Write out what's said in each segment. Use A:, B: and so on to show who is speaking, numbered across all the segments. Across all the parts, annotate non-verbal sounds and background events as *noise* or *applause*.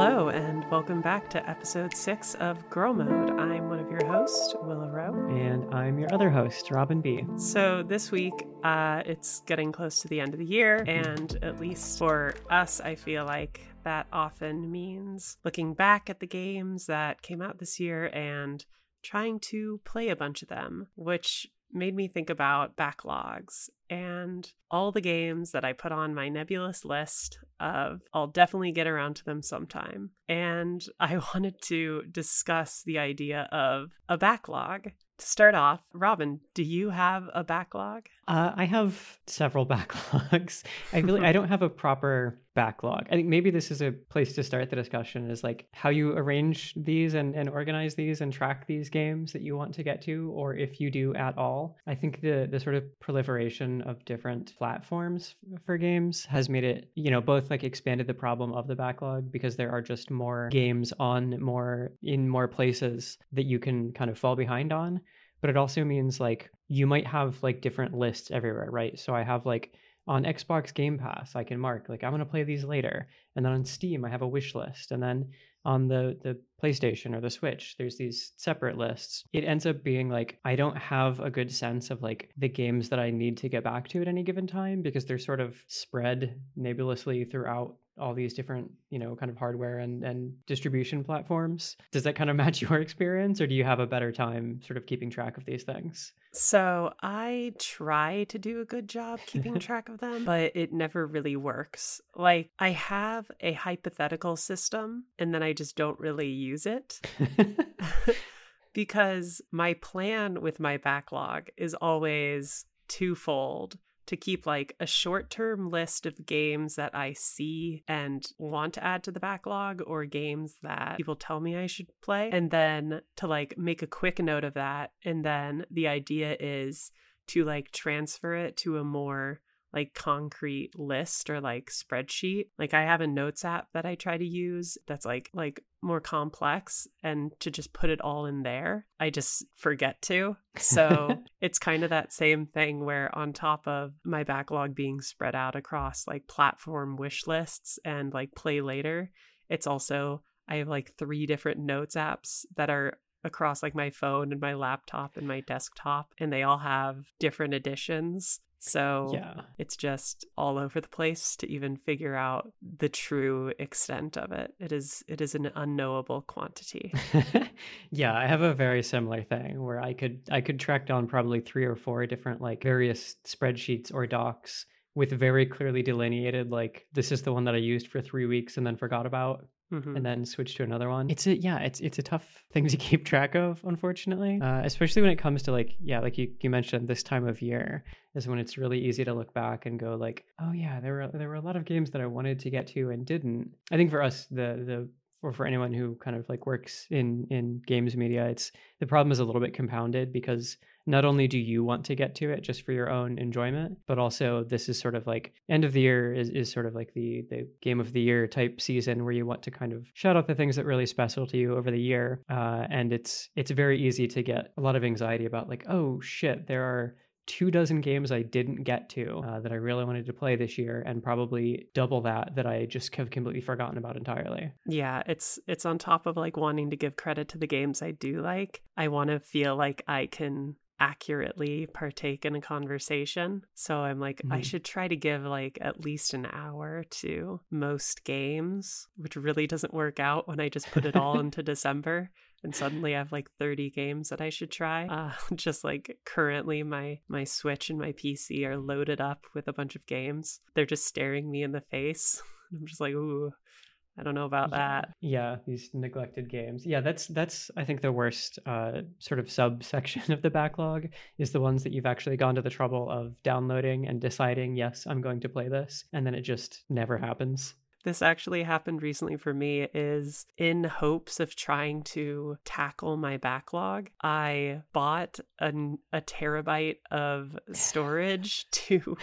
A: Hello, and welcome back to episode six of Girl Mode. I'm one of your hosts, Willa Rowe.
B: And I'm your other host, Robin B.
A: So, this week, uh, it's getting close to the end of the year, and at least for us, I feel like that often means looking back at the games that came out this year and trying to play a bunch of them, which made me think about backlogs and all the games that I put on my nebulous list of I'll definitely get around to them sometime. And *laughs* I wanted to discuss the idea of a backlog. To start off, Robin, do you have a backlog?
B: Uh, I have several *laughs* backlogs. I really *laughs* I don't have a proper backlog. I think maybe this is a place to start the discussion is like how you arrange these and, and organize these and track these games that you want to get to, or if you do at all. I think the the sort of proliferation of different platforms for games has made it, you know, both like expanded the problem of the backlog because there are just more games on more in more places that you can kind of fall behind on. But it also means like you might have like different lists everywhere, right? So I have like on Xbox Game Pass, I can mark like I'm to play these later. And then on Steam, I have a wish list. And then on the the PlayStation or the Switch, there's these separate lists. It ends up being like I don't have a good sense of like the games that I need to get back to at any given time because they're sort of spread nebulously throughout all these different you know kind of hardware and and distribution platforms does that kind of *laughs* match your experience or do you have a better time sort of keeping track of these things
A: so I try to do a good job keeping *laughs* track of them, but it never really works. Like I have a hypothetical system and then I just don't really use it. *laughs* because my plan with my backlog is always twofold to keep like a short term list of games that I see and want to add to the backlog or games that people tell me I should play. And then to like make a quick note of that. And then the idea is to like transfer it to a more like concrete list or like spreadsheet. Like I have a notes app that I try to use that's like like more complex and to just put it all in there, I just forget to. So *laughs* it's kind of that same thing where on top of my backlog being spread out across like platform wish lists and like play later, it's also I have like three different notes apps that are across like my phone and my laptop and my desktop and they all have different editions so yeah. it's just all over the place to even figure out the true extent of it. It is it is an unknowable quantity. *laughs*
B: yeah, I have a very similar thing where I could I could track down probably three or four different like various spreadsheets or docs with very clearly delineated like this is the one that I used for 3 weeks and then forgot about mm-hmm. and then switched to another one. It's a yeah, it's it's a tough thing to keep track of, unfortunately. Uh, especially when it comes to like yeah, like you you mentioned this time of year is when it's really easy to look back and go like, oh yeah, there were there were a lot of games that I wanted to get to and didn't. I think for us the the or for anyone who kind of like works in in games media, it's the problem is a little bit compounded because not only do you want to get to it just for your own enjoyment, but also this is sort of like end of the year is, is sort of like the the game of the year type season where you want to kind of shout out the things that really special to you over the year. Uh, and it's it's very easy to get a lot of anxiety about like, oh shit, there are two dozen games I didn't get to uh, that I really wanted to play this year, and probably double that that I just have completely forgotten about entirely.
A: Yeah, it's it's on top of like wanting to give credit to the games I do like. I want to feel like I can accurately partake in a conversation. So I'm like, mm-hmm. I should try to give like at least an hour to most games, which really doesn't work out when I just put it all *laughs* into December and suddenly I have like 30 games that I should try. Uh, *laughs* just like currently my my Switch and my PC are loaded up with a bunch of games. They're just staring me in the face. *laughs* I'm just like, ooh, I don't know about that.
B: Yeah, these neglected games. Yeah, that's that's I think the worst uh, sort of subsection *laughs* of the backlog is the ones that you've actually gone to the trouble of downloading and deciding, yes, I'm going to play this, and then it just never happens.
A: This actually happened recently for me is in hopes of trying to tackle my backlog, I bought a, a terabyte of *sighs* storage to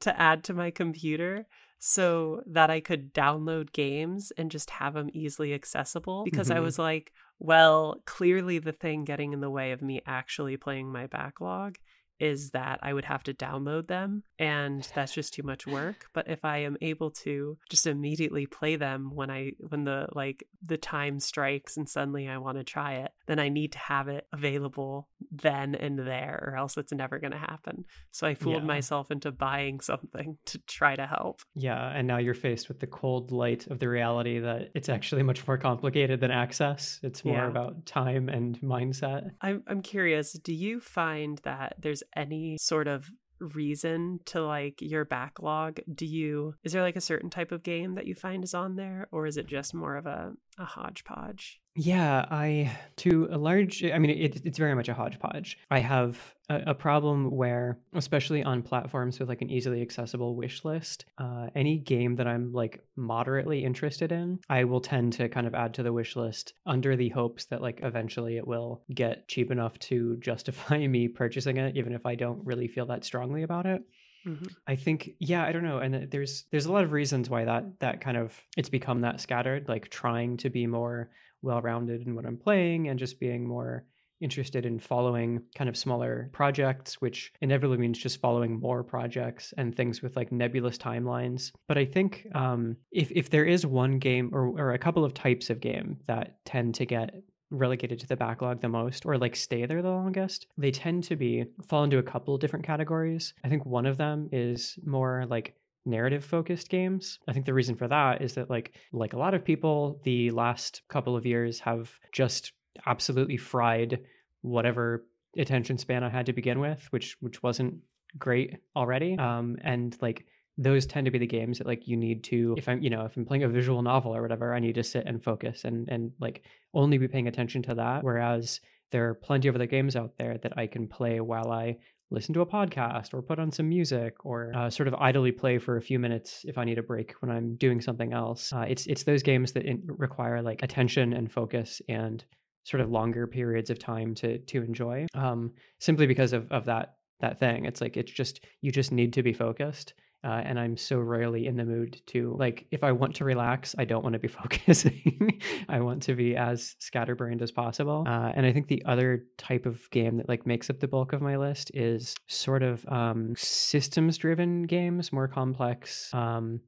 A: to add to my computer so that I could download games and just have them easily accessible because mm-hmm. I was like, well, clearly the thing getting in the way of me actually playing my backlog is that I would have to download them and that's just too much work. But if I am able to just immediately play them when I when the like the time strikes and suddenly I want to try it, then I need to have it available then and there or else it's never going to happen. So I fooled
B: Yeah.
A: myself into buying something *laughs* to try to help.
B: Yeah, and now you're faced with the cold light of the reality that it's actually much more complicated than access. It's more
A: Yeah.
B: about time and mindset.
A: I'm I'm curious, do you find that there's any sort of reason to like your backlog? Do you is there like a certain type of game that you find is on there or is it just more of a a hodgepodge?
B: Yeah, I to a large I mean it, it's very much a hodgepodge. I have a, a problem where especially on platforms with like an easily accessible wish list, uh, any game that I'm like moderately interested in, I will tend to kind of add to the wish list under the hopes that like eventually it will get cheap enough to justify *laughs* me purchasing it even if I don't really feel that strongly about it.
A: Mhm.
B: I think yeah, I don't know, and there's there's a lot of reasons why that that kind of it's become that scattered, like trying to be more well-rounded in what I'm playing and just being more interested in following kind of smaller projects, which inevitably means just following more projects and things with like nebulous timelines. But I think um, if if there is one game or or a couple of types of game that tend to get relegated to the backlog the most or like stay there the longest they tend to be fall into a couple different categories. I think one of them is more like narrative focused games. I think the reason for that is that like like a lot of people the last couple of years have just absolutely fried whatever attention span i had to begin with which which wasn't great already. Um and like those tend to be the games that like you need to if i'm you know if i'm playing a visual novel or whatever i need to sit and focus and and like only be paying attention to that. Whereas there are plenty of other games out there that i can play while i listen to a podcast or put on some music or uh, sort of idly play for a few minutes if i need a break when i'm doing something else. Uh, it's it's those games that in, require like attention and focus and sort of longer periods of time to to enjoy um simply because of of that that thing. It's like it's just you just need to be focused uh, and I'm so rarely in the mood to like if I want to relax, I don't want to be *laughs* focusing. I want to be as scatterbrained as possible. Uh, and I think the other type of game that like makes up the bulk of my list is sort of um, systems driven games, more complex um,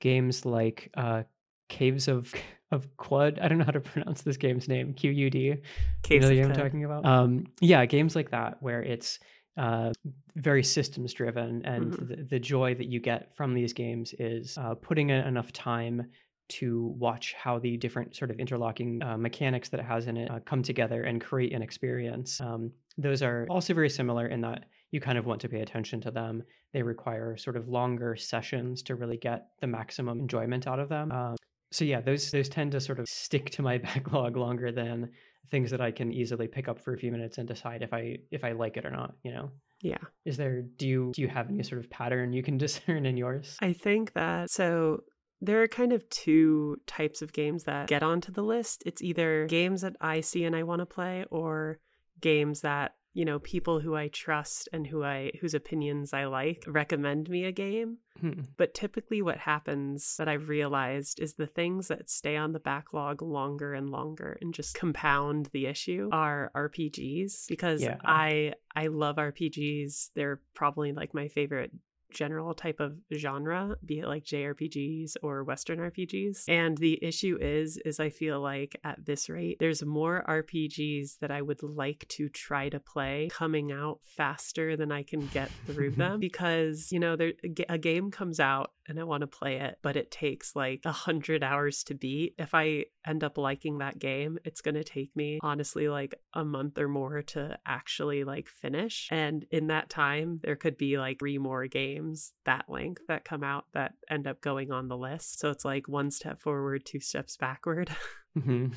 B: games like uh, Caves of *laughs* of Qud. I don't know how to *laughs* pronounce this game's name. Q U D.
A: Caves You
B: know the game I'm talking about? Um, yeah, games like that where it's uh, very systems driven, and
A: Mhm.
B: the, the joy that you get from these games is uh, putting in enough time to watch how the different sort of interlocking uh, mechanics that it has in it uh, come together and create an experience. Um, those are also very similar in that you kind of want to pay attention to them. They require sort of longer sessions to really get the maximum enjoyment out of them. Um, so yeah, those those tend to sort of stick to my *laughs* backlog longer than things that I can easily pick up for a few minutes and decide if I if I like it or not. You know,
A: Yeah.
B: is there do you do you have any sort of pattern you can *laughs* discern in yours?
A: I think that so there are kind of two types of games that get onto the list. It's either games that I see and I want to play or games that, you know, people who I trust and who I whose opinions I like recommend me a game.
B: Hmm.
A: But typically what happens that I've realized is the things that stay on the backlog longer and longer and just compound the issue are RPGs because
B: Yeah.
A: I I love RPGs. They're probably like my favorite general type of genre, be it like JRPGs or Western RPGs. And the issue is, is I feel like at this rate, there's more RPGs that I would like to try to play coming out faster than I can get through *laughs* them because, you know, there a game comes out and I want to play it, but it takes like a hundred hours to beat. If I end up liking that game, it's going to take me honestly like a month or more to actually like finish. And in that time, there could be like three more games that length that come out that end up going on the list. So it's like one step forward, two steps backward. *laughs*
B: Mhm.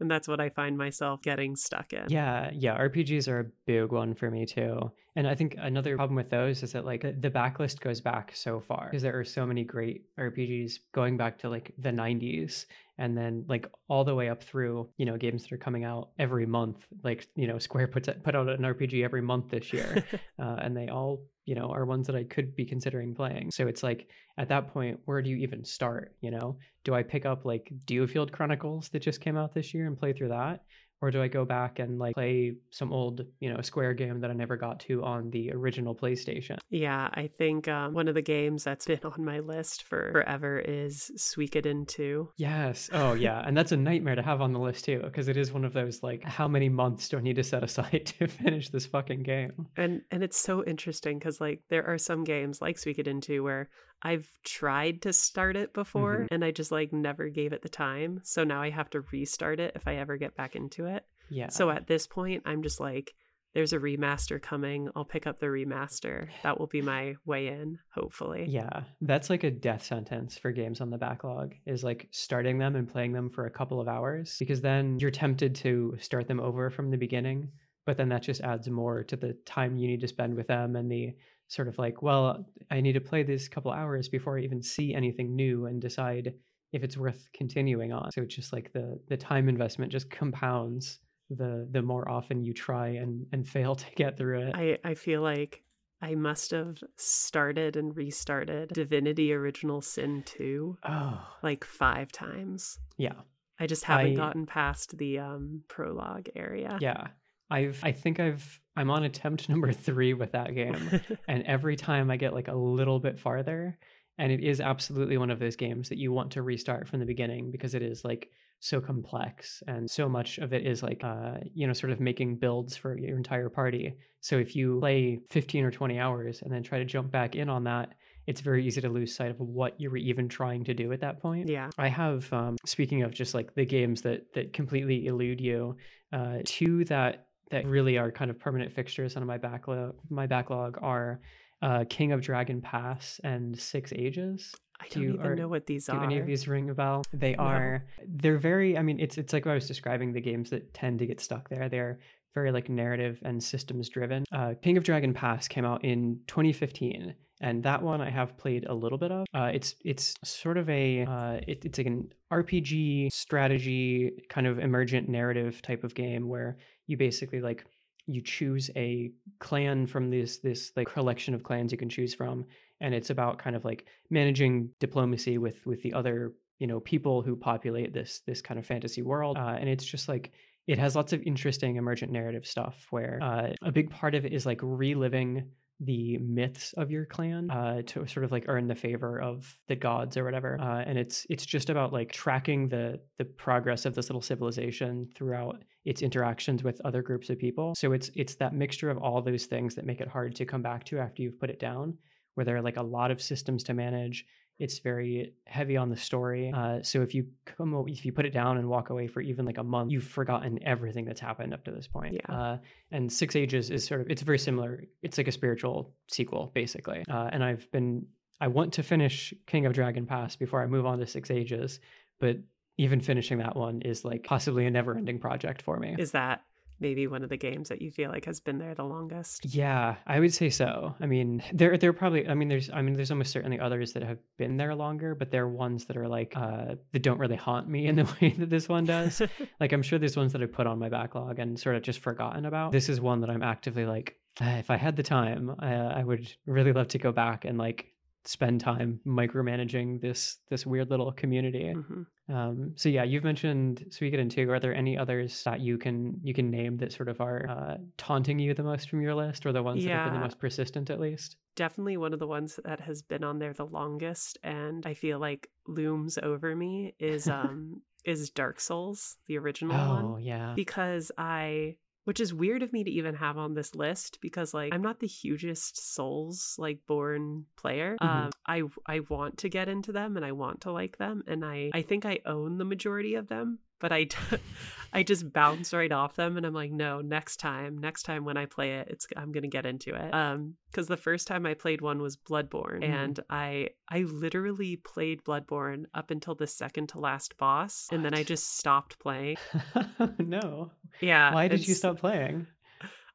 A: and that's what I find myself getting stuck in.
B: Yeah, yeah, RPGs are a big one for me too. And I think another problem with those is that like the, backlist goes back so far because there are so many great RPGs going back to like the 90s and then like all the way up through, you know, games that are coming out every month. Like, you know, Square puts put out an RPG every month this year. *laughs* uh, and they all you know are ones that i could be considering playing so it's like at that point where do you even start you know do i pick up like Field chronicles that just came out this year and play through that or do I go back and like play some old, you know, Square game that I never got to on the original PlayStation?
A: Yeah, I think um, one of the games that's *laughs* been on my list for forever is Suikoden 2.
B: Yes. Oh, yeah. and that's a nightmare to have on the list too, because it is one of those like, how many months do I need to set aside *laughs* to finish this fucking game?
A: And and it's so interesting because like there are some games like Suikoden 2 where I've tried to start it before mm-hmm. and I just like never gave it the time. So now I have to restart it if I ever get back into it.
B: Yeah.
A: So at this point, I'm just like, there's a remaster coming. I'll pick up the remaster. *sighs* That will be my way in, hopefully.
B: Yeah. That's like a death sentence for games on the backlog is like starting them and playing them for a couple of hours because then you're tempted to start them over from the beginning. But then that just adds more to the time you need to spend with them and the sort of like, well, I need to play this couple hours before I even see anything new and decide if it's worth continuing on. So it's just like the the time investment just compounds the the more often you try and and fail *laughs* to get through it.
A: I I feel like I must have started and restarted Divinity Original Sin 2
B: oh.
A: like 5 times.
B: Yeah.
A: I just haven't I, gotten past the um prologue area.
B: Yeah. I've I think I've I'm on attempt *laughs* number 3 with that game *laughs* and every time I get like a little bit farther and it is absolutely one of those games that you want to restart from the beginning because it is like so complex and so much of it is like uh you know sort of making builds for your entire party. So if you play 15 or 20 hours and then try to jump back in on that it's very easy to lose sight of what you were even trying to do at that point.
A: Yeah.
B: I have um speaking of just like the games that that completely elude you uh two that that really are kind of permanent fixtures on my backlog my backlog are uh, King of Dragon Pass and Six Ages.
A: I don't do you, even are, know what these are.
B: do any of these ring a bell? They no. are. They're very. I mean, it's it's like what I was describing. The games that tend to get stuck there. They're very like narrative and systems driven. Uh, King of Dragon Pass came out in 2015, and that one I have played a little bit of. Uh, it's it's sort of a uh, it, it's like an RPG strategy kind of emergent narrative type of game where you basically like you choose a clan from this this like collection of clans you can choose from and it's about kind of like managing diplomacy with with the other you know people who populate this this kind of fantasy world uh, and it's just like it has lots of interesting emergent narrative stuff where uh, a big part of it is like reliving the myths of your clan uh, to sort of like earn the favor of the gods or whatever uh, and it's it's just about like tracking the the progress of this little civilization throughout its interactions with other groups of people. So it's it's that mixture of all those things that make it hard to come back to after you've put it down where there are like a lot of systems to manage it's very heavy on the story. Uh, so if you come, if you put it down and walk away for even like a month, you've forgotten everything that's happened up to this point.
A: Yeah.
B: Uh, and Six Ages is sort of it's very similar. It's like a spiritual sequel basically. Uh, and I've been I want to finish King of Dragon Pass before I move on to Six Ages, but even finishing that one is like possibly a never-ending project for me.
A: Is that maybe one of the games that you feel like has been there the longest.
B: Yeah, I would say so. I mean, there there probably I mean there's I mean there's almost certainly others that have been there longer, but there are ones that are like uh that don't really haunt me *laughs* in the way that this one does. *laughs* like I'm sure there's ones that I put on my backlog and sort of just forgotten about. This is one that I'm actively like uh, if I had the time, uh, I would really love to go back and like spend time micromanaging this this weird little community. Mm-hmm. Um, so yeah, you've mentioned Suikoden 2. Are there any others that you can you can name that sort of are uh, taunting you the most from your list, or the ones yeah. that have been the most persistent at least?
A: Definitely one of the ones that has been on there the longest, and I feel like looms over me is *laughs* um is Dark Souls, the original
B: oh,
A: one.
B: Oh yeah,
A: because I which is weird of me to even have on this list because like I'm not the hugest Souls like born player. Mm-hmm. Um, I I want to get into them and I want to like them and I I think I own the majority of them, but I *laughs* I just bounce right off them and I'm like, no, next time, next time when I play it, it's I'm gonna get into it. Um, because the first time I played one was Bloodborne, mm. and I I literally played Bloodborne up until the second to last boss, what? and then I just stopped playing. *laughs*
B: no.
A: Yeah.
B: Why did you stop playing?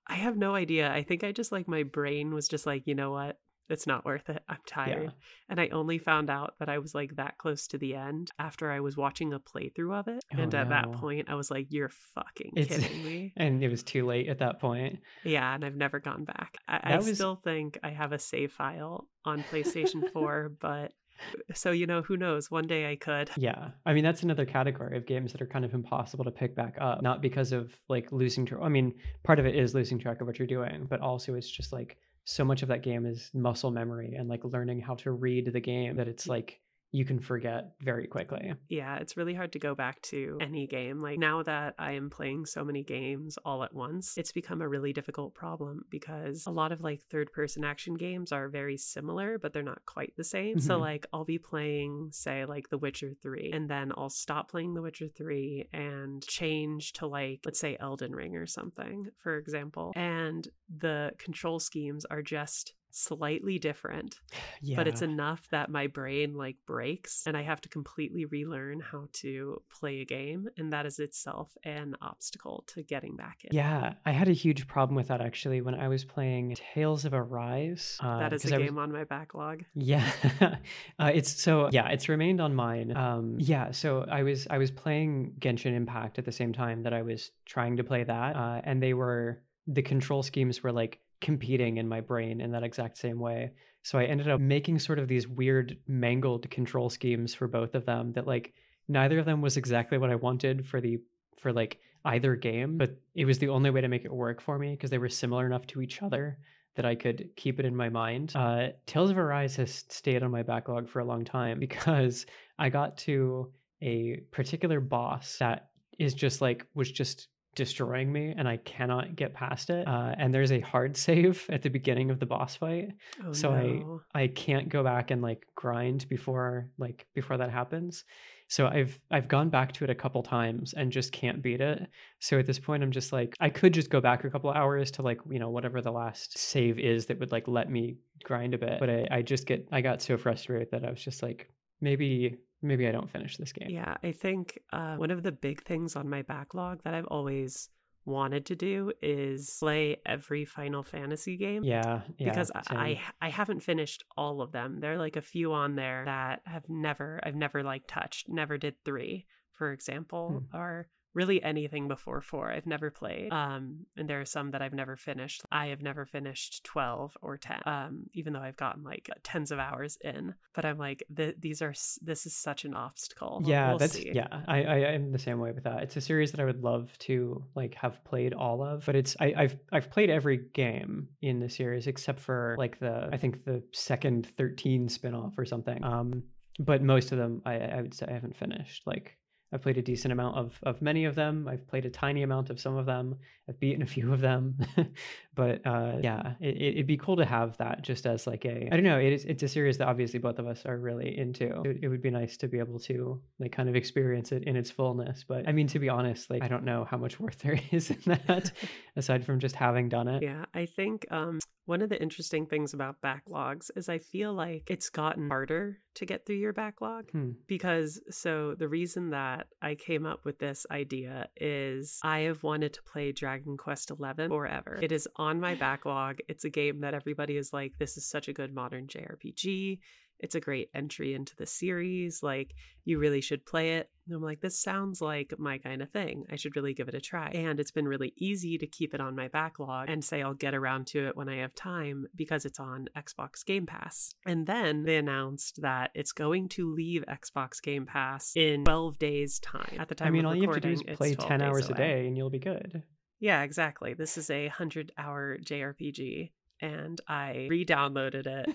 A: I have no idea. I think I just like my brain was just like, you know what? It's not worth it. I'm tired. Yeah. And I only found out that I was like that close to the end after I was watching a playthrough of it. Oh, and at no. that point, I was like, you're fucking it's, kidding me. *laughs*
B: And it was too late at that point.
A: Yeah. And I've never gone back. I, I was... still think I have a save file on PlayStation *laughs* 4, but uh, So, you know, who knows? One day I could.
B: Yeah. I mean, that's another category of games that are kind of impossible to pick back up. Not because of like losing track. I mean, part of it is losing track of what you're doing, but also it's just like so much of that game is muscle memory and like learning how to read the game that it's like you can forget very quickly.
A: Yeah, it's really hard to go back to any game. Like now that I am playing so many games all at once, it's become a really difficult problem because a lot of like third person action games are very similar, but they're not quite the same. Mm-hmm. So like I'll be playing say like The Witcher 3 and then I'll stop playing The Witcher 3 and change to like let's say Elden Ring or something, for example. And the control schemes are just slightly different yeah. but it's enough that my brain like breaks and i have to completely relearn how to play a game and that is itself an obstacle to getting back in
B: yeah i had a huge problem with that actually when i was playing tales of arise
A: uh, that is a game was... on my backlog
B: yeah *laughs* uh, it's so yeah it's remained on mine um, yeah so i was i was playing genshin impact at the same time that i was trying to play that uh, and they were the control schemes were like competing in my brain in that exact same way. So I ended up making sort of these weird mangled control schemes for both of them that like neither of them was exactly what I wanted for the for like either game, but it was the only way to make it work for me because they were similar enough to each other that I could keep it in my mind. Uh, Tales of Arise has stayed on my backlog for a long time *laughs* because I got to a particular boss that is just like was just destroying me and I cannot get past it. Uh, and there's a hard *laughs* save at the beginning of the boss fight. Oh, so no. I I can't go back and like grind before like before that happens. So I've I've gone back to it a couple times and just can't beat it. So at this point I'm just like I could just go back a couple hours to like, you know, whatever the last save is that would like let me grind a bit. But I, I just get I got so frustrated that I was just like maybe maybe I don't finish this game.
A: Yeah, I think uh, one of the big things on my backlog that I've always wanted to do is play every Final Fantasy game.
B: Yeah,
A: yeah because I I haven't finished all of them. There are like a few on there that have never I've never like touched. Never did three, for example, hmm. or really anything before four. I've never played. Um, and there are some that I've never finished. I have never finished 12 or 10, um, even though I've gotten like tens of hours in. But I'm like, th- these are, this is such an obstacle.
B: Yeah, we'll that's, see. yeah, I, I am the same way with that. It's a series that I would love to like have played all of, but it's, I, I've, I've played every game in the series except for like the, I think the second 13 spinoff or something. Um, but most of them I, I would say I haven't finished. Like I've played a decent amount of of many of them. I've played a tiny amount of some of them. I've beaten a few of them, *laughs* but uh, yeah, it, would be cool to have that just as like a I don't know. It is it's a series that obviously both of us are really into. It, it, would be nice to be able to like kind of experience it in its fullness. But I mean, to be honest, like I don't know how much worth there *laughs* is in that *laughs* aside from just having done it.
A: Yeah, I think um, one of the interesting things about backlogs is I feel like it's gotten harder to get through your backlog hmm. because so the reason that I came up with this idea is I have wanted to play Dragon Quest XI forever. It is on my *sighs* backlog. It's a game that everybody is like, this is such a good modern JRPG. It's a great entry into the series. Like, you really should play it. And I'm like, this sounds like my kind of thing. I should really give it a try. And it's been really easy to keep it on my backlog and say I'll get around to it when I have time because it's on Xbox Game Pass. And then they announced that it's going to leave Xbox Game Pass in 12 days' time. At the time, I mean, all you have to do is
B: play 10 hours away. a day and you'll be good.
A: Yeah, exactly. This is a 100 hour JRPG and I re downloaded it.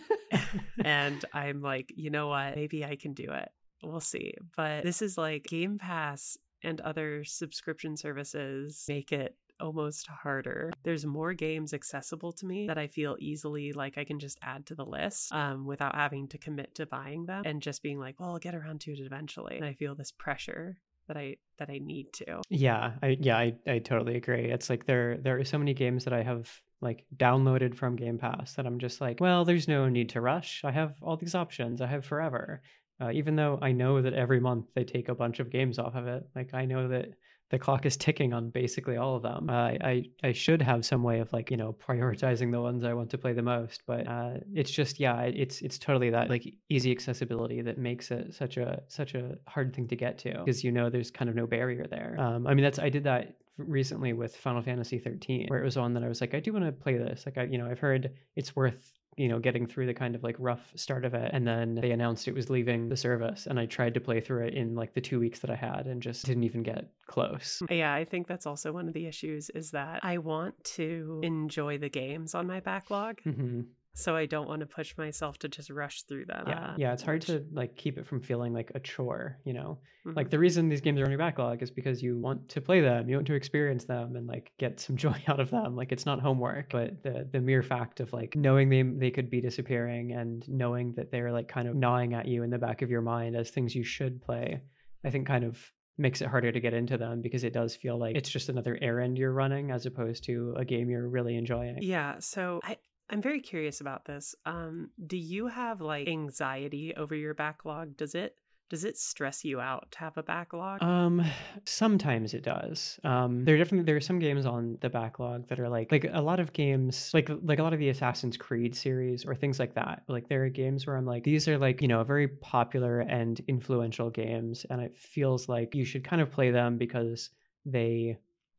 A: *laughs* and I'm like, you know what? Maybe I can do it. We'll see. But this is like Game Pass and other subscription services make it almost harder. There's more games accessible to me that I feel easily like I can just add to the list um, without having to commit to buying them and just being like, well, I'll get around to it eventually. And I feel this pressure that I that I need to.
B: Yeah, I yeah, I, I totally agree. It's like there there are so many games that I have like downloaded from Game Pass that I'm just like, well, there's no need to rush. I have all these options. I have forever. Uh, even though I know that every month they take a bunch of games off of it, like I know that the clock is ticking on basically all of them. Uh, I I should have some way of like you know prioritizing the ones I want to play the most, but uh, it's just yeah, it's it's totally that like easy accessibility that makes it such a such a hard thing to get to because you know there's kind of no barrier there. Um, I mean that's I did that recently with Final Fantasy 13 where it was on that I was like I do want to play this like I you know I've heard it's worth you know, getting through the kind of like rough start of it. And then they announced it was leaving the service. And I tried to play through it in like the two weeks that I had and just didn't even get close.
A: Yeah, I think that's also one of the issues is that I want to enjoy the games on my backlog.
B: hmm
A: So I don't want to push myself to just rush through them.
B: Yeah.
A: uh,
B: yeah. It's hard to like keep it from feeling like a chore, you know?
A: Mhm.
B: Like the reason these games are on your backlog is because you want to play them, you want to experience them and like get some *laughs* joy out of them. Like it's not homework, but the the mere fact of like knowing they they could be disappearing and knowing that they're like kind of gnawing at you in the back of your mind as things you should play, I think kind of makes it harder to get into them because it does feel like it's just another errand you're running as opposed to a game you're really enjoying.
A: Yeah, so I I'm very curious about this. Um do you have like anxiety over your backlog? Does it does it stress you out to have a backlog?
B: Um, sometimes it does. Um, there are definitely there are some games on the backlog that are like like a lot of games like like a lot of the Assassin's Creed series or things like that. Like there are games where I'm like these are like you know very popular and influential games, and it feels like you should kind of play them because they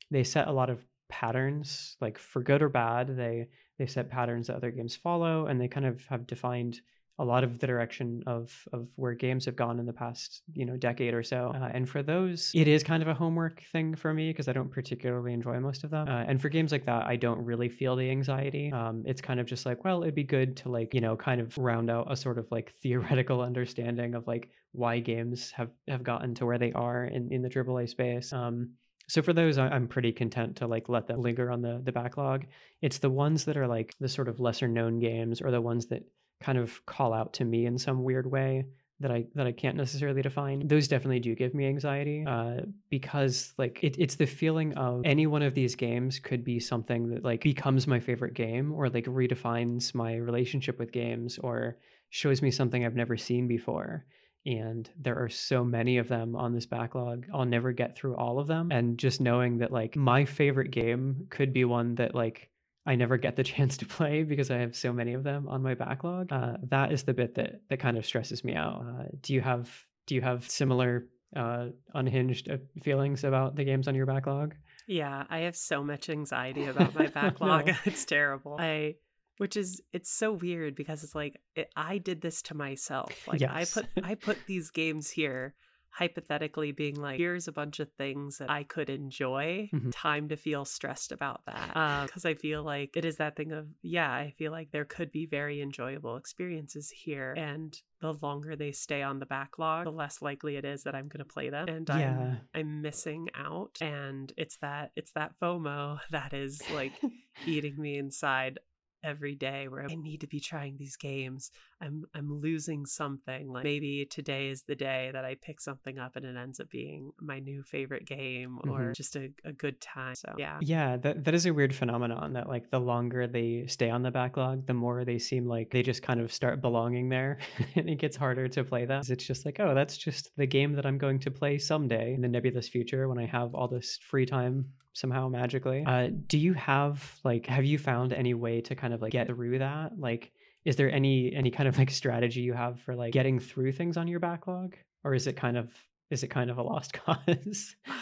B: they set a lot of patterns like for good or bad they they set patterns that other games follow and they kind of have defined a lot of the direction of of where games have gone in the past you know decade or so. Uh, and for those it is kind of a homework thing for me because i don't particularly enjoy most of them. Uh, and for games like that i don't really feel the anxiety. Um, it's kind of just like well it'd be good to like you know kind of round out a sort of like theoretical *laughs* understanding of like why games have have gotten to where they are in in the aaa space. Um, so for those i'm pretty content to like let them linger on the the backlog it's the ones that are like the sort of lesser known games or the ones that kind of call out to me in some weird way that I that I can't necessarily define. Those definitely do give me anxiety uh, because like it, it's the feeling of any one of these games could be something that like becomes my favorite game or like redefines my relationship with games or shows me something I've never seen before. And there are so many of them on this backlog. I'll never get through all of them. And just knowing that like my favorite game could be one that like I never get the *laughs* chance to play because I have so many of them on my backlog. Uh, that is the bit that that kind of stresses me out. Uh, do you have do you have similar uh, unhinged uh, feelings about the games on your backlog?
A: Yeah, I have so much anxiety about my *laughs* backlog.
B: No. *laughs*
A: it's terrible. I which is it's so weird because it's like it, I did this to myself. Like I put I put these games here hypothetically being like here's a bunch of things that I could enjoy.
B: Mhm.
A: Time to feel stressed about that. Because I feel like it is that thing of yeah, I feel like there could be very enjoyable experiences here and the longer they stay on the backlog, the less likely it is that I'm going to play them. And I'm I'm missing out and it's that it's that FOMO *laughs* that is like eating me inside every day where I need to be trying these games. I'm I'm losing something. Like maybe today is the day that I pick something up and it ends up being my new favorite game or
B: Mhm.
A: just a, a good time. So yeah.
B: Yeah, that that is a weird phenomenon that like the longer they stay on the backlog, the more they seem like they just kind of start belonging there *laughs* and it gets harder to play them. It's just like, oh, that's just the game that I'm going to play someday in the nebulous future when I have all this free time somehow magically. Uh, do you have like have you found any way to kind of like get through that? Like is there any any kind of like strategy you have for like getting through things on your backlog or is it kind of is it kind of a lost *laughs* cause? *sighs*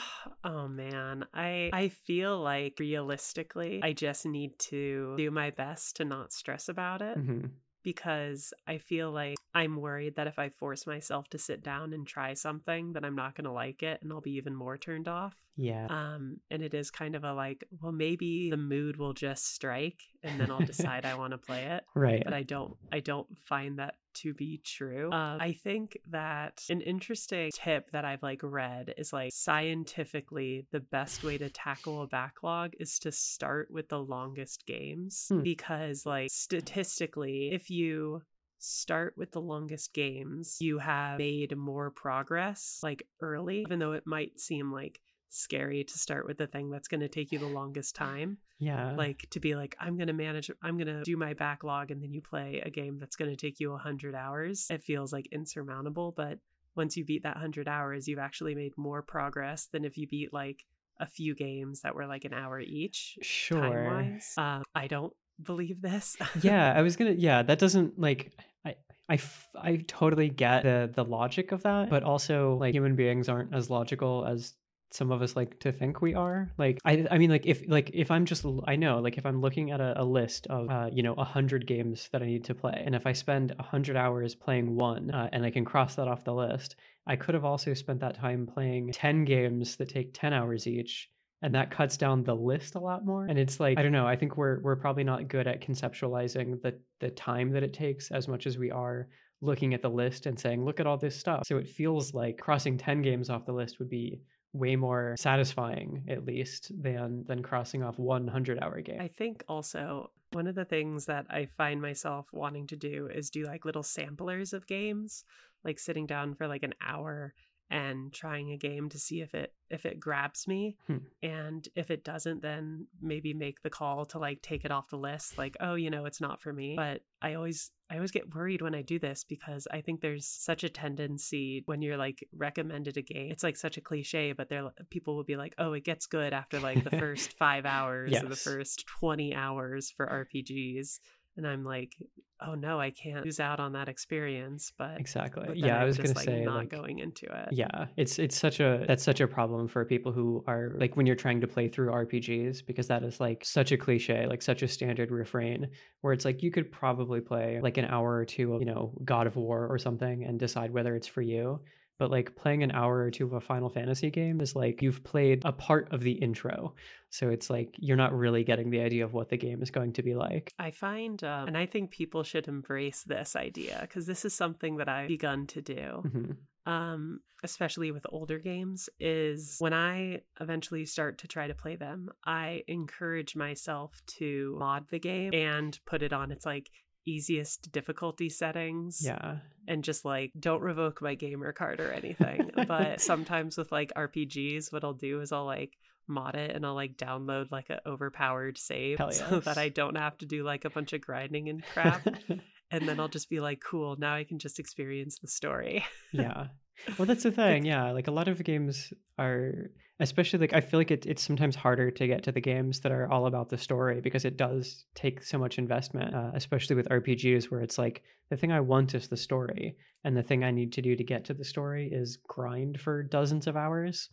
A: Oh man, I I feel like realistically, I just need to do my best to not stress about it
B: Mhm.
A: because I feel like I'm worried that if I force myself to sit down and try something, that I'm not going to like it and I'll be even more turned off.
B: Yeah.
A: Um, and it is kind of a like, well, maybe the mood will just strike and then I'll decide I want to play it. *laughs*
B: right.
A: But I don't, I don't find that to be true. Uh, I think that an interesting tip that I've like read is like scientifically the best way to tackle a backlog is to start with the longest games
B: Hmm.
A: because like statistically, if you start with the longest games, you have made more progress like early, even though it might seem like scary to start with the thing that's going to take you the longest time
B: yeah.
A: like to be like i'm gonna manage i'm gonna do my backlog and then you play a game that's gonna take you 100 hours it feels like insurmountable but once you beat that 100 hours you've actually made more progress than if you beat like a few games that were like an hour each
B: sure.
A: time-wise um, i don't believe this *laughs*
B: yeah, I was gonna. Yeah, that doesn't like. I, I, f- I totally get the the logic of that, but also like human beings aren't as logical as some of us like to think we are. Like I I mean like if like if I'm just I know like if I'm looking at a, a list of uh, you know a hundred games that I need to play, and if I spend a hundred hours playing one uh, and I can cross that off the list, I could have also spent that time playing ten games that take ten hours each and that cuts down the list a lot more and it's like i don't know i think we're we're probably not good at conceptualizing the the time that it takes as much as we are looking at the list and saying look at all this stuff so it feels like crossing 10 games off the list would be way more satisfying at least than than crossing off 100 hour game.
A: I think also one of the things that i find myself wanting to do is do like little samplers of games like sitting down for like an hour and trying a game to see if it if it grabs me.
B: Hmm.
A: and if it doesn't then maybe make the call to like take it off the list like oh you know it's not for me. But i always i always get worried when i do this because i think there's such a tendency when you're like recommended a game it's like such a cliche but there people will be like oh it gets good after like the *laughs* first 5 hours or the first 20 hours for rpgs and i'm like oh no i can't lose out on that experience but
B: exactly
A: but
B: yeah i
A: I'm
B: was
A: just,
B: gonna
A: like,
B: say
A: not
B: like,
A: going into it.
B: yeah it's it's such a that's such a problem for people who are like when you're trying to play through rpgs because that is like such a cliche like such a standard refrain where it's like you could probably play like an hour or two of you know god of war or something and decide whether it's for you but like playing an hour or two of a final fantasy game is like you've played a part of the intro so it's like you're not really getting the idea of what the game is going to be like
A: I find, um, and I think people should embrace this idea because this is something that I've begun to do,
B: Mhm.
A: um, especially with older games. Is when I eventually start to try to play them, I encourage myself to mod the game and put it on its like easiest difficulty settings.
B: yeah
A: and just like don't revoke my gamer card or anything. *laughs* but sometimes with like RPGs, what I'll do is I'll like mod it and I'll like download like an overpowered save
B: Hell
A: so that I don't have to do like a bunch of grinding and crap. *laughs* and then I'll just be like, cool, now I can just experience the story.
B: yeah well that's the *laughs* thing yeah like a lot of games are especially like i feel like it, it's sometimes harder to get to the games that are all about the story because it does take so much investment uh, especially with rpgs where it's like the thing i want is the story and the thing i need to do to get to the story is grind for dozens of hours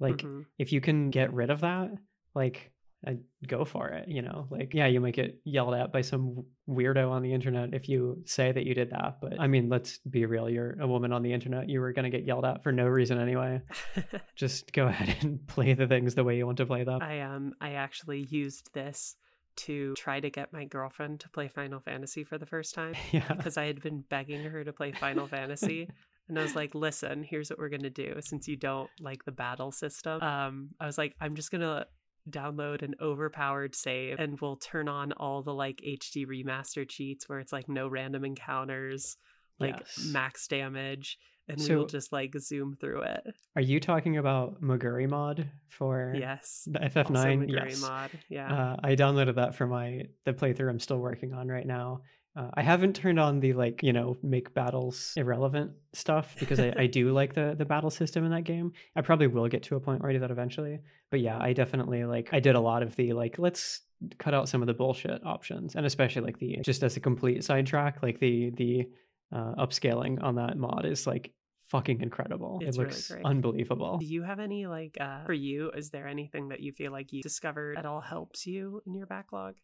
B: like
A: Mhm.
B: if you can get rid of that like I go for it you know like yeah you might get yelled at by some weirdo on the internet if you say that you did that but i mean let's be real you're a woman on the internet you were going to get yelled at for no reason anyway *laughs* just go ahead *laughs* and play the things the way you want to play them
A: I um I actually used this to try to get my girlfriend to play Final Fantasy for the first time. *laughs*
B: yeah
A: because I had been begging her to play Final Fantasy. And I was like, listen, here's what we're going to do. Since you don't like the battle system, um, I was like, I'm just going to download an overpowered save and we'll turn on all the like HD remaster cheats where it's like no random encounters, like
B: Yes.
A: max damage. And we'll just like zoom through it.
B: are you talking about Moguri mod for
A: Yes.
B: the ff9
A: Moguri
B: yes
A: mod. Yeah.
B: Uh, I downloaded that for my the playthrough I'm still working on right now. Uh, I haven't turned on the like you know make battles irrelevant stuff because I, I *laughs* do like the the battle system in that game. I probably will get to a point where I do that eventually. But yeah, I definitely like I did a lot of the like let's cut out some of the bullshit options and especially like the just as a complete sidetrack like the the uh, upscaling on that mod is like fucking incredible.
A: It's
B: it looks
A: great.
B: unbelievable.
A: Do you have any like uh for you is there anything that you feel like you discovered at all helps you in your backlog?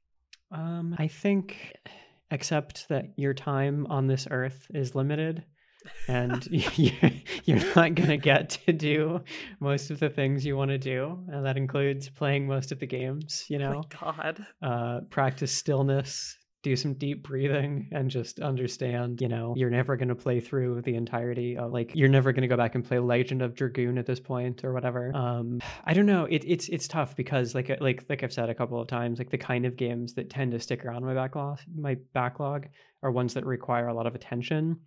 B: Um, I think, except that your time on this earth is limited, *laughs* and *laughs* you're, you're not gonna get to do most of the things you want to do, and that includes playing most of the games. You
A: Oh
B: know,
A: my god.
B: uh, practice stillness, do some deep breathing, and just understand. You know, you're never gonna play through the entirety of like you're never gonna go back and play Legend of Dragoon at this point or whatever. Um, I don't know. It, it's it's tough because like like like I've said a couple of times, like the kind of games that tend to stick around my backlog my backlog are ones that require a lot of attention.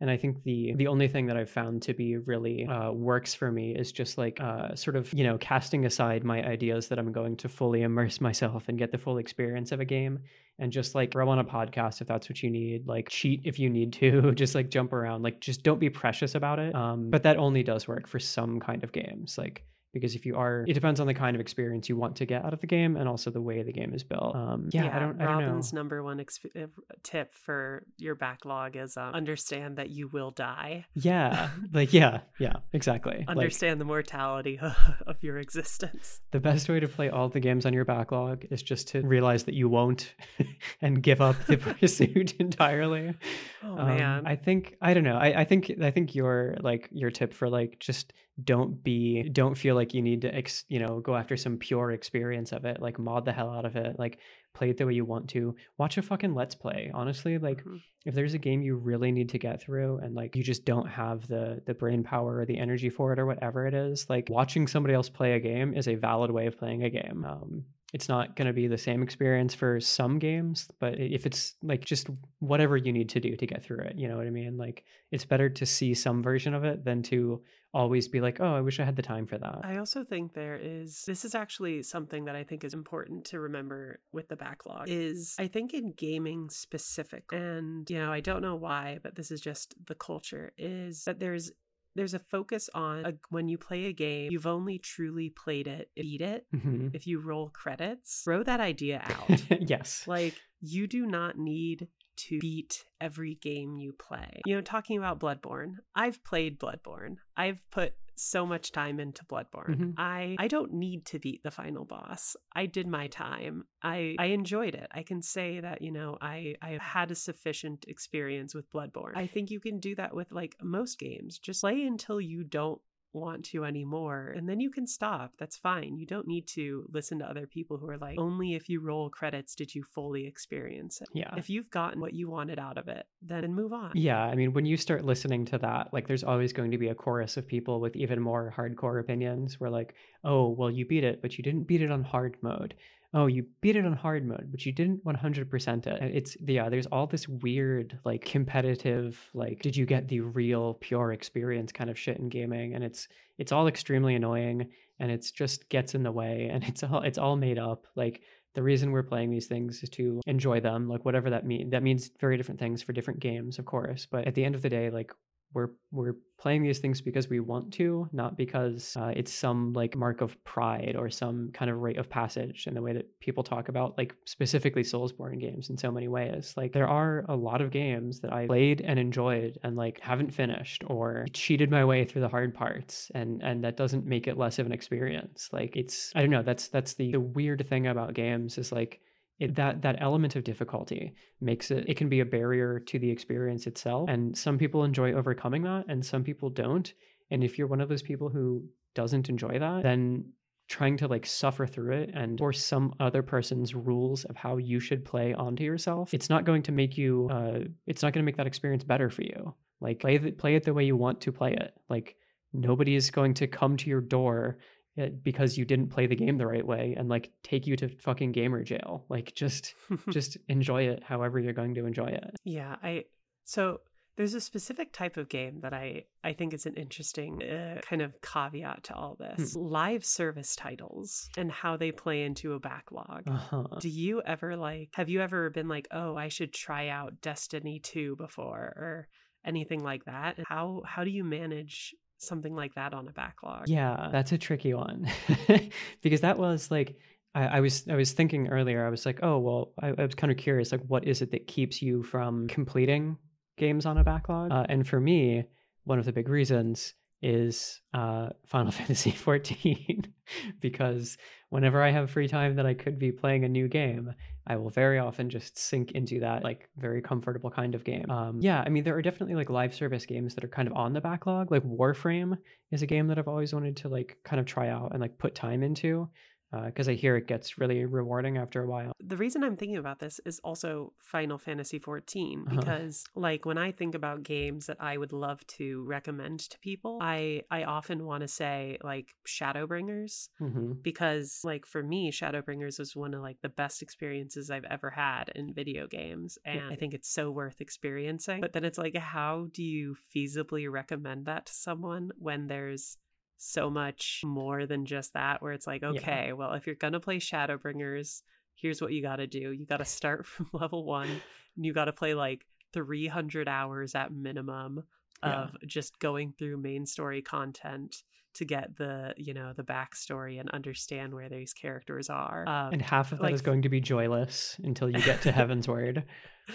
B: And I think the the only thing that I've found to be really uh, works for me is just like uh, sort of you know casting aside my ideas that I'm going to fully immerse myself and get the full experience of a game, and just like throw on a podcast if that's what you need, like cheat if you need to, *laughs* just like jump around, like just don't be precious about it. Um, but that only does work for some kind of games, like because if you are it depends on the kind of experience you want to get out of the game and also the way the game is built. Um yeah, i don't i don't
A: robin's number one exp- uh, tip for your backlog is um, understand that you will die.
B: Yeah *laughs* like yeah yeah exactly.
A: Understand like, the mortality *laughs* of your existence.
B: The best way to play all the games on your backlog is just to realize that you won't *laughs* and give up the pursuit entirely.
A: Oh um, man.
B: I think i don't know. I, I think i think your like your tip for like just don't be don't feel like you need to ex, you know go after some pure experience of it like mod the hell out of it like play it the way you want to. Watch a fucking let's play. Honestly like mm-hmm. if there's a game you really need to get through and like you just don't have the the brain power or the energy for it or whatever it is like watching somebody else play a game is a valid way of playing a game. Um it's not going to be the same experience for some games but if it's like just whatever you need to do to get through it you know what i mean? Like it's better to see some version of it than to always be like oh i wish i had the time for that.
A: I also think there is this is actually something that i think is important to remember with the backlog is i think in gaming specific and you know i don't know why but this is just the culture is that there's there's a focus on a, when you play a game, you've only truly played it, beat it. Mm-hmm. If you roll credits, throw that idea out. *laughs*
B: yes.
A: Like, you do not need to beat every game you play. You know, talking about Bloodborne, I've played Bloodborne. I've put so much time into Bloodborne. Mm-hmm. I I don't need to beat the final boss. I did my time. I I enjoyed it. I can say that, you know, I I had a sufficient experience with Bloodborne. I think you can do that with like most games. Just play until you don't want to anymore and then you can stop that's fine you don't need to listen to other people who are like only if you roll credits did you fully experience it.
B: Yeah.
A: If you've gotten what you wanted out of it then move on.
B: Yeah i mean when you start listening to that like there's always going to be a chorus of people with even more hardcore opinions where like oh well you beat it but you didn't beat it on hard mode oh you beat it on hard mode but you didn't 100% it. It's yeah there's all this weird like competitive like did you get the real pure experience kind of shit in gaming and it's it's all extremely annoying and it's just gets in the way and *laughs* it's all it's all made up. Like the reason we're playing these things is to enjoy them like whatever that means that means very different things for different games of course but at the end of the day like we're we're playing these things because we want to not because uh, it's some like mark of pride or some kind of rite of passage in the way that people talk about like specifically soulsborne games in so many ways. Like there are a lot of games that i played and enjoyed and like haven't finished or cheated my way through the hard parts and and that doesn't make it less of an experience. Like it's i don't know that's that's the, the weird thing about games is like it, that that element of difficulty makes it it can be a barrier to the experience itself. And some people enjoy overcoming that and some people don't. And if you're one of those people who doesn't enjoy that then trying to like suffer through it and or some other person's rules of how you should play onto yourself it's not going to make you uh it's not going to make that experience better for you. Like play the, play it the way you want to play it. Like nobody is going to come to your door because you didn't play the game the right way and like take you to fucking gamer jail. Like just *laughs* just enjoy it however you're going to enjoy it.
A: Yeah i so there's a specific type of game that i i think is an interesting uh, kind of caveat to all this. Hmm. live service titles and how they play into a backlog. Uh-huh. do you ever like have you ever been like oh i should try out destiny 2 before or anything like that? How how do you manage something like that on a backlog?
B: Yeah, that's a tricky one *laughs* because that was like I, I, was I was thinking earlier. I was like, oh well, I, I, was kind of curious, like, what is it that keeps you from completing games on a backlog? Uh, and for me, one of the big reasons is uh, Final *laughs* Fantasy XIV *laughs* because whenever I have free time that I could be playing a new game, I will very often just sink into that like very comfortable kind of game. Um, yeah, I mean there are definitely like live service games that are kind of on the backlog. Like Warframe is a game that I've always wanted to like kind of try out and like put time into because uh, I hear it gets really rewarding after a while.
A: The reason I'm thinking about this is also Final Fantasy 14 uh-huh. because uh-huh. like when I think about games that I would love to recommend to people, I I often want to say like Shadowbringers mm-hmm. because like for me Shadowbringers was one of like the best experiences I've ever had in video games and yeah. I think it's so worth experiencing. But then it's like how do you feasibly recommend that to someone when there's so much more than just that where it's like okay yeah. well if you're gonna play shadowbringers here's what you got to do you got to start *laughs* from level one and you got to play like 300 hours at minimum
B: Yeah.
A: of just going through main story content to get the you know the backstory and understand where these characters are um,
B: and half of that is
A: like-
B: going to be joyless until you get to Heavensward. *laughs*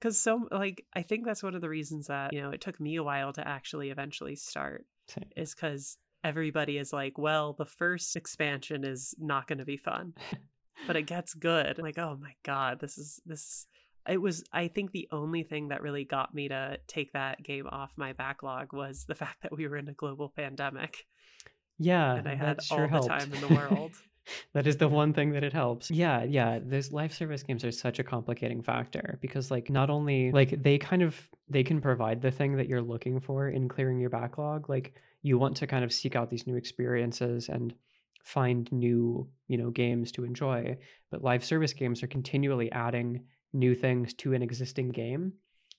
A: because so like i think that's one of the reasons that you know it took me a while to actually eventually start
B: Same.
A: is because everybody is like well the first expansion is not going to be fun but it gets good like oh my god this is this it was i think the only thing that really got me to take that game off my backlog was the *laughs* fact that we were in a global pandemic
B: Yeah,
A: and i had
B: sure
A: all
B: helped.
A: the time in the world *laughs*
B: that is the one thing that it helps. Yeah, yeah. Those life service games are such a complicating factor because like not only like they kind of they can provide the thing that you're looking for in clearing your backlog. Like you want to kind of seek out these new experiences and find new, you know, games to enjoy. But live service games are continually adding new things to an existing game.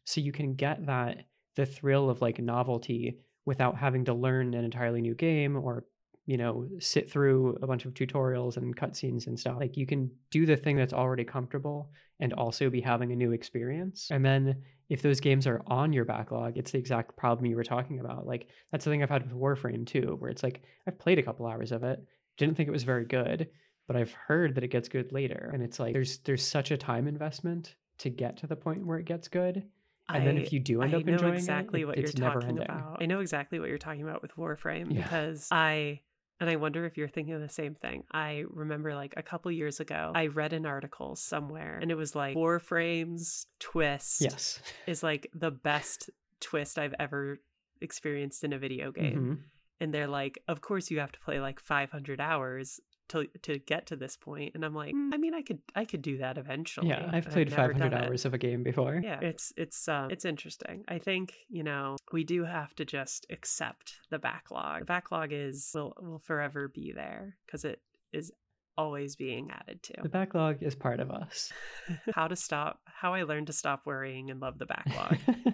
B: So you can get that the thrill of like novelty without having to learn an entirely new game or you know, sit through a bunch of tutorials and cutscenes and stuff. Like you can do the thing that's already comfortable and also be having a new experience. And then if those games are on your backlog, it's the exact problem you were talking about. Like that's the thing I've had with Warframe too, where it's like I've played a couple hours of it, didn't think it was very good, but I've heard that it gets good later. And it's like there's there's such a time investment to get to the point where it gets good. And then if you do end
A: I
B: up
A: know
B: enjoying
A: exactly
B: it,
A: what
B: it's
A: you're talking
B: ending.
A: about. I know exactly what you're talking about with Warframe
B: Yeah.
A: because *laughs* I and I wonder if you're thinking the same thing. I remember like a couple years ago, I read an article somewhere and it was like Warframe's twist
B: Yes. *laughs*
A: is like the best twist I've ever experienced in a video game.
B: Mhm.
A: And they're like, of course you have to play like 500 hours to to get to this. And I'm like, "Mm, I mean, I could I could do that eventually.
B: Yeah, I've played
A: never
B: 500
A: done it."
B: hours of a game before.
A: yeah it's it's um it's interesting i think you know we do have to just accept the backlog the backlog is will will forever be there because it is always being added to.
B: The backlog is part of us. *laughs*
A: how to stop how i learned to stop worrying and love the backlog *laughs*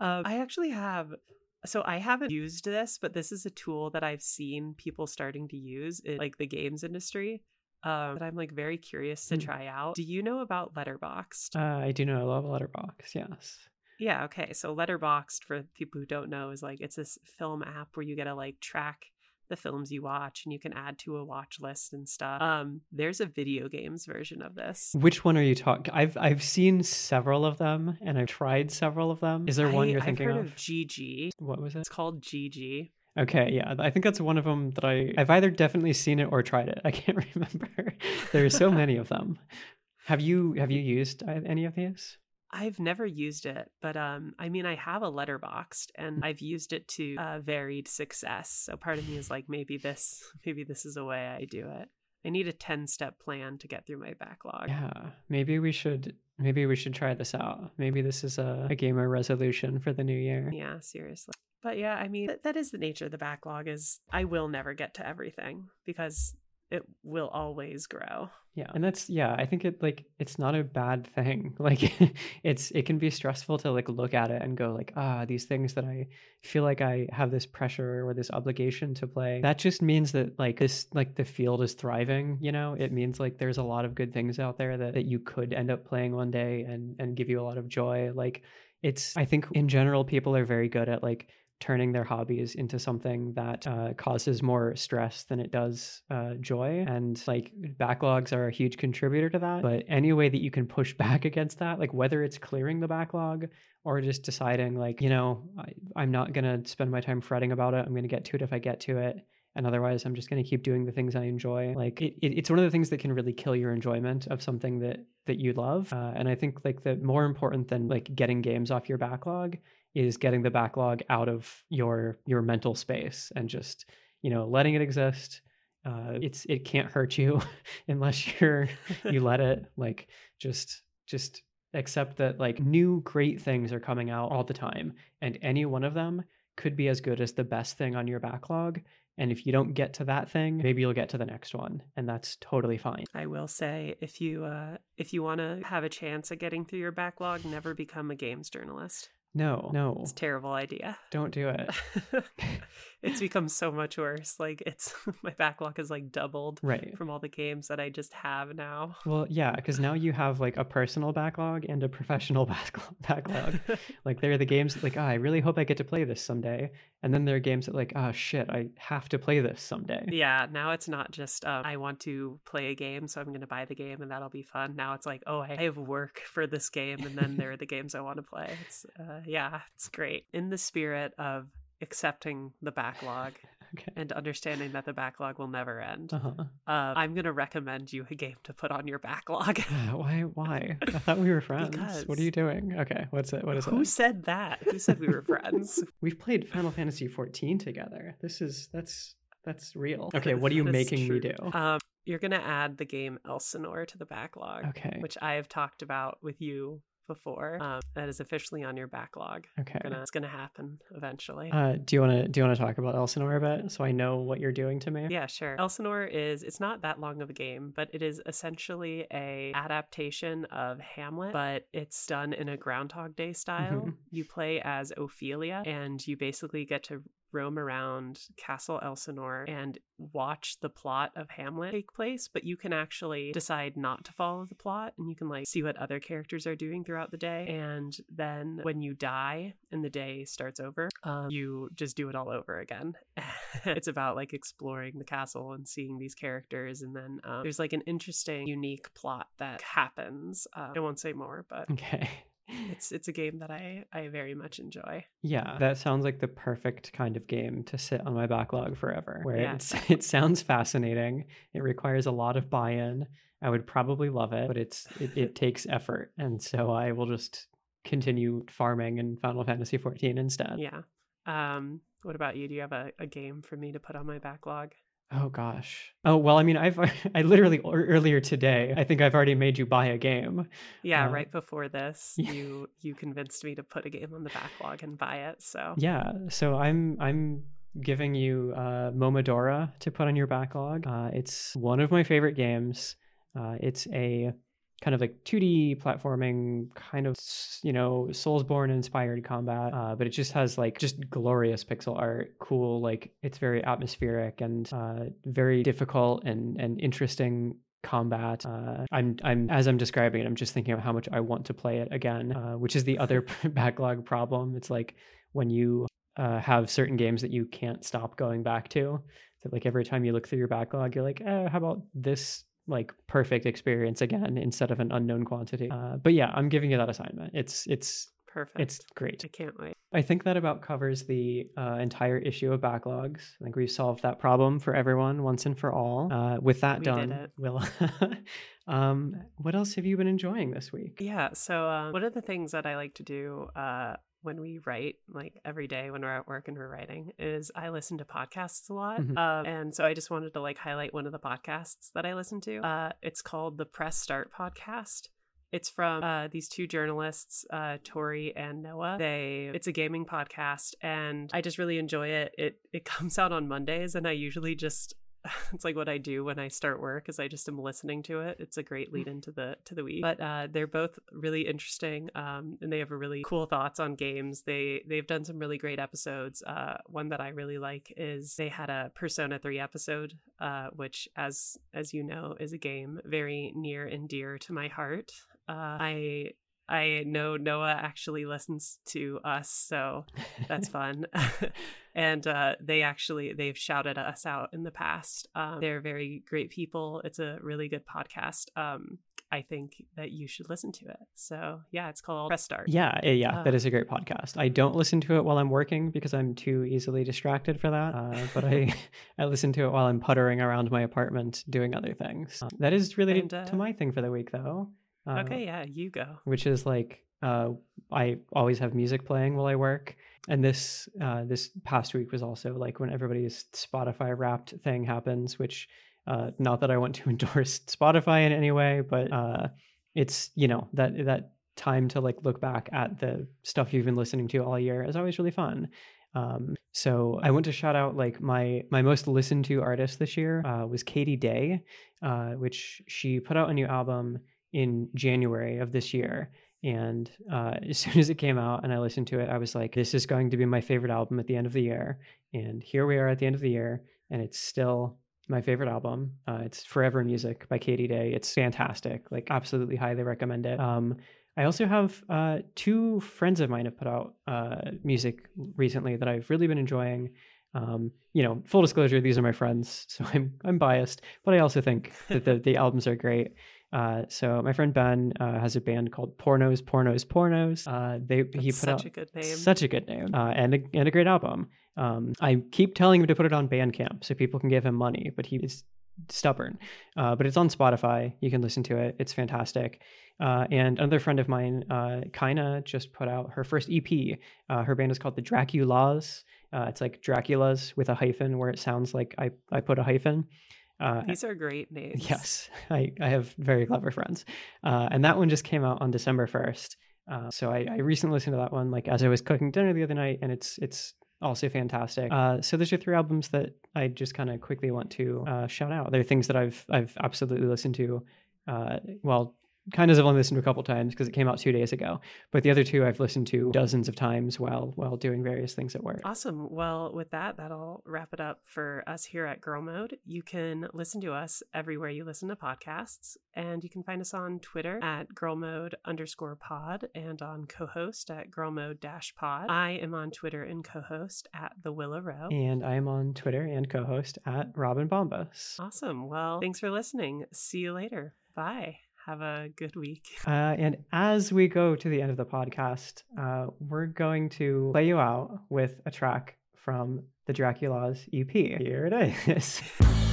A: um, i actually have so i haven't used this but this is a tool that i've seen people starting to use in like the games industry um, that i'm like very curious to
B: Hmm.
A: try out do you know about letterboxd
B: uh, I do know. I love Letterboxd. Yes.
A: Yeah, okay. So Letterboxd for people who don't know is like it's this film app where you get to like track the films you watch and you can add to a watch list and stuff. Um there's a video games version of this.
B: Which one are you talking? I've I've seen several of them, and I've tried several of them. Is there one you're
A: I've
B: thinking
A: heard
B: of?
A: of GG.
B: What was it?
A: It's called GG.
B: Okay, yeah, I think that's one of them that I I've either definitely seen it or tried it. *laughs* I can't remember. there are so *laughs* many of them. Have you have you used uh, any of these?
A: I've never used it, but um I mean I have a Letterboxd and I've used it to uh, varied success. So part of me is like maybe this *laughs* maybe this is a way I do it. I need a 10 step plan to get through my backlog.
B: Yeah, maybe we should maybe we should try this out. Maybe this is a, a gamer resolution for the new year.
A: Yeah, seriously. But yeah, I mean, that, that is the nature of the backlog is I will never get to everything because it will always grow.
B: Yeah, and that's yeah, I think it like it's not a bad thing. *laughs* Like it's it can be stressful to like look at it and go like, ah, these things that I feel like I have this pressure or this obligation to play. That just means that like this like the field is thriving, you know? It means like there's a lot of good things out there that, that you could end up playing one day and and give you a lot of joy. Like it's I think in general people are very good at like turning their hobbies into something that uh, causes more stress than it does uh, joy. And like backlogs are a huge contributor to that. But any way that you can push *laughs* back against that, like whether it's clearing the backlog or just deciding, like, you know, I, I'm not going to spend my time fretting about it. I'm going to get to it if I get to it. And otherwise, I'm just going to keep doing the things I enjoy. Like it, it, it's one of the things that can really kill your enjoyment of something that that you love. Uh, and I think like the more important than like getting games off your backlog is getting the backlog out of your your mental space and just you know letting it exist. Uh it's it can't hurt you *laughs* unless you're you let it *laughs* like just just accept that like new great things are coming out all the time and any one of them could be as good as the best thing on your backlog. And if you don't get to that thing maybe you'll get to the next one and that's totally fine.
A: I will say if you uh if you want to have a chance at getting through your backlog, never become a games journalist.
B: No, no,
A: It's a terrible idea.
B: don't do it. *laughs* *laughs*
A: it's become so much worse. Like it's *laughs* my backlog is like doubled
B: Right.
A: from all the games that I just have now.
B: Well, yeah, because now you have like a personal backlog and a professional back- *laughs* backlog. *laughs* like there are the games that, like, oh, I really hope I get to play this someday, and then there are games that like, oh shit, I have to play this someday.
A: yeah, now it's not just um, I want to play a game, so I'm going to buy the game and that'll be fun. Now it's like, oh, I have work for this game, and then there are the games I want to play. It's uh, yeah, it's great. In the spirit of accepting the backlog *laughs*
B: Okay.
A: and understanding that the backlog will never end,
B: Uh huh.
A: uh, I'm going to recommend you a game to put on your backlog. *laughs*
B: why? Why? *laughs* I thought we were friends.
A: because What
B: are you doing? Okay. What's it? What is
A: Who
B: it?
A: Who said that? Who said we were friends?
B: We've played Final Fantasy 14 together. This is that's that's real. Okay. What are you making me do?
A: Um, you're gonna add the game Elsinore to the backlog,
B: Okay.
A: which I have talked about with you before. Um, that is officially on your backlog.
B: Okay.
A: Gonna, it's gonna happen eventually.
B: Uh, do you want to do you want to talk about Elsinore a bit so I know what you're doing to me?
A: yeah, sure. Elsinore is it's not that long of a game, but it is essentially a adaptation of Hamlet, but it's done in a Groundhog Day style.
B: Mhm.
A: You play as Ophelia and you basically get to roam around Castle Elsinore and watch the plot of Hamlet take place, but you can actually decide not to follow the plot and you can like see what other characters are doing throughout the day. And then when you die and the day starts over, um, you just do it all over again. *laughs* it's about like exploring the castle and seeing these characters. And then um, there's like an interesting, unique plot that happens. Um, I won't say more, but
B: Okay.
A: It's it's a game that I I very much enjoy.
B: Yeah, that sounds like the perfect kind of game to sit on my backlog forever. Where
A: Yeah.
B: it's *laughs* it sounds fascinating. It requires a lot of buy-in. I would probably love it, but it's it, it *laughs* takes effort, and so I will just continue farming in Final Fantasy 14 instead.
A: Yeah. Um, what about you? Do you have a, a game for me to put on my backlog?
B: Oh gosh. Oh well, I mean, I've *laughs* I literally ear- earlier today, I think I've already made you buy a game.
A: Yeah,
B: Uh,
A: right before this,
B: yeah.
A: you you convinced me to put a game on the backlog and buy it. So
B: Yeah, so I'm I'm giving you uh, Momodora to put on your backlog. Uh, it's one of my favorite games. Uh, it's a kind of like 2D platforming, kind of you know Soulsborne inspired combat, uh, but it just has like just glorious pixel art, cool. Like it's very atmospheric and uh, very difficult and and interesting combat. Uh, I'm I'm as I'm describing it, I'm just thinking of how much I want to play it again, uh, which is the other *laughs* backlog problem. It's like when you uh, have certain games that you can't stop going back to. That like every time you look through your backlog, you're like, eh, how about this like perfect experience again instead of an unknown quantity? Uh, but yeah, I'm giving you that assignment. It's it's
A: perfect.
B: it's great.
A: I can't wait.
B: I think that about covers the uh, entire issue of backlogs. I think we've solved that problem for everyone once and for all. Uh, with that
A: We
B: done,
A: it.
B: Will, *laughs* um, what else have you been enjoying this week?
A: Yeah. So um, one of the things that I like to do uh, when we write, like every day when we're at work and we're writing, is I listen to podcasts a lot.
B: Mhm.
A: Um, and so I just wanted to like highlight one of the podcasts that I listen to. Uh, it's called the Press Start podcast. It's from uh, these two journalists, uh, Tori and Noah. They it's a gaming podcast, and I just really enjoy it. It it *laughs* comes out on Mondays, and I usually just *laughs* it's like what I do when I start work is I just am listening to it. It's a great lead into the to the week. But uh, they're both really interesting, um, and they have a really cool thoughts on games. They they've done some really great episodes. Uh, one that I really like is they had a Persona Three episode, uh, which as as you know is a game very near and dear to my heart. Uh, I I know Noah actually listens to us, so that's *laughs* fun. *laughs* and uh, they actually they've shouted us out in the past. Um, they're very great people. It's a really good podcast. Um, I think that you should listen to it. So yeah, it's called Press Start.
B: Yeah, eh, yeah, that
A: Uh,
B: is a great podcast. I don't listen to it while I'm working because I'm too easily distracted for that. Uh, but I, *laughs* I listen to it while I'm puttering around my apartment doing other things. Um, that is related
A: And, uh,
B: to my thing for the week, though. Uh,
A: Okay, yeah, you go.
B: which is like uh, I always have music playing while I work. And this uh, this past week was also like when everybody's Spotify Wrapped thing happens, which uh, not that I want to *laughs* endorse Spotify in any way, but uh, it's you know that that time to like look back at the stuff you've been listening to all year is always really fun. Um, so I want to shout out like my my most listened to artist this year uh, was Katie Dey, uh, which she put out a new album in January of this year, And uh, *laughs* as soon as it came out and I listened to it, I was like, this is going to be my favorite album at the end of the year. And here we are at the end of the year, and it's still my favorite album. Uh, it's Forever Music by Katie Dey. It's fantastic. Like, absolutely highly recommend it. Um, I also have uh, two friends of mine have put out uh, music recently that I've really been enjoying. Um, you know, full disclosure, these are my friends, *laughs* so I'm I'm biased, but I also think that the the albums are great. Uh, so my friend Ben uh, has a band called Pornos, Pornos, Pornos. Uh, they
A: That's
B: he put
A: such
B: out
A: a good name.
B: such a good name uh, and a, and a great album. Um, I keep telling him to put it on Bandcamp so people can give him money, but he is stubborn. Uh, but it's on Spotify. You can listen to it. It's fantastic. Uh, and another friend of mine, uh, Kaina, just put out her first EP. Uh, her band is called the Dracu-Las. Uh, it's like Dracula's with a hyphen, where it sounds like I, I put a hyphen. Uh,
A: These are great names.
B: Yes, *laughs* I, I have very clever friends. Uh, and that one just came out on December 1st. Uh, so I, I recently listened to that one like as I was cooking dinner the other night, and it's it's also fantastic. Uh, so those are three albums that I just kind of quickly want to uh, shout out. They're things that I've I've absolutely listened to. Uh, kind of have only listened to a couple times because it came out two days ago. But the other two I've listened to dozens of times while while doing various things at work.
A: Awesome. Well, with that, that'll wrap it up for us here at Girl Mode. You can listen to us everywhere you listen to podcasts, and you can find us on Twitter at Girl Mode underscore pod and on co host at Girl Mode dash pod. I am on Twitter and co host at The Willow Row.
B: And I am on Twitter and co-host at Robin Bombas.
A: Awesome. Well, thanks for listening. See you later. Bye. Have a good week. *laughs*
B: Uh, and as we go to the end of the podcast, uh, we're going to play you out with a track from the Dracu-Las EP. Here it is. *laughs*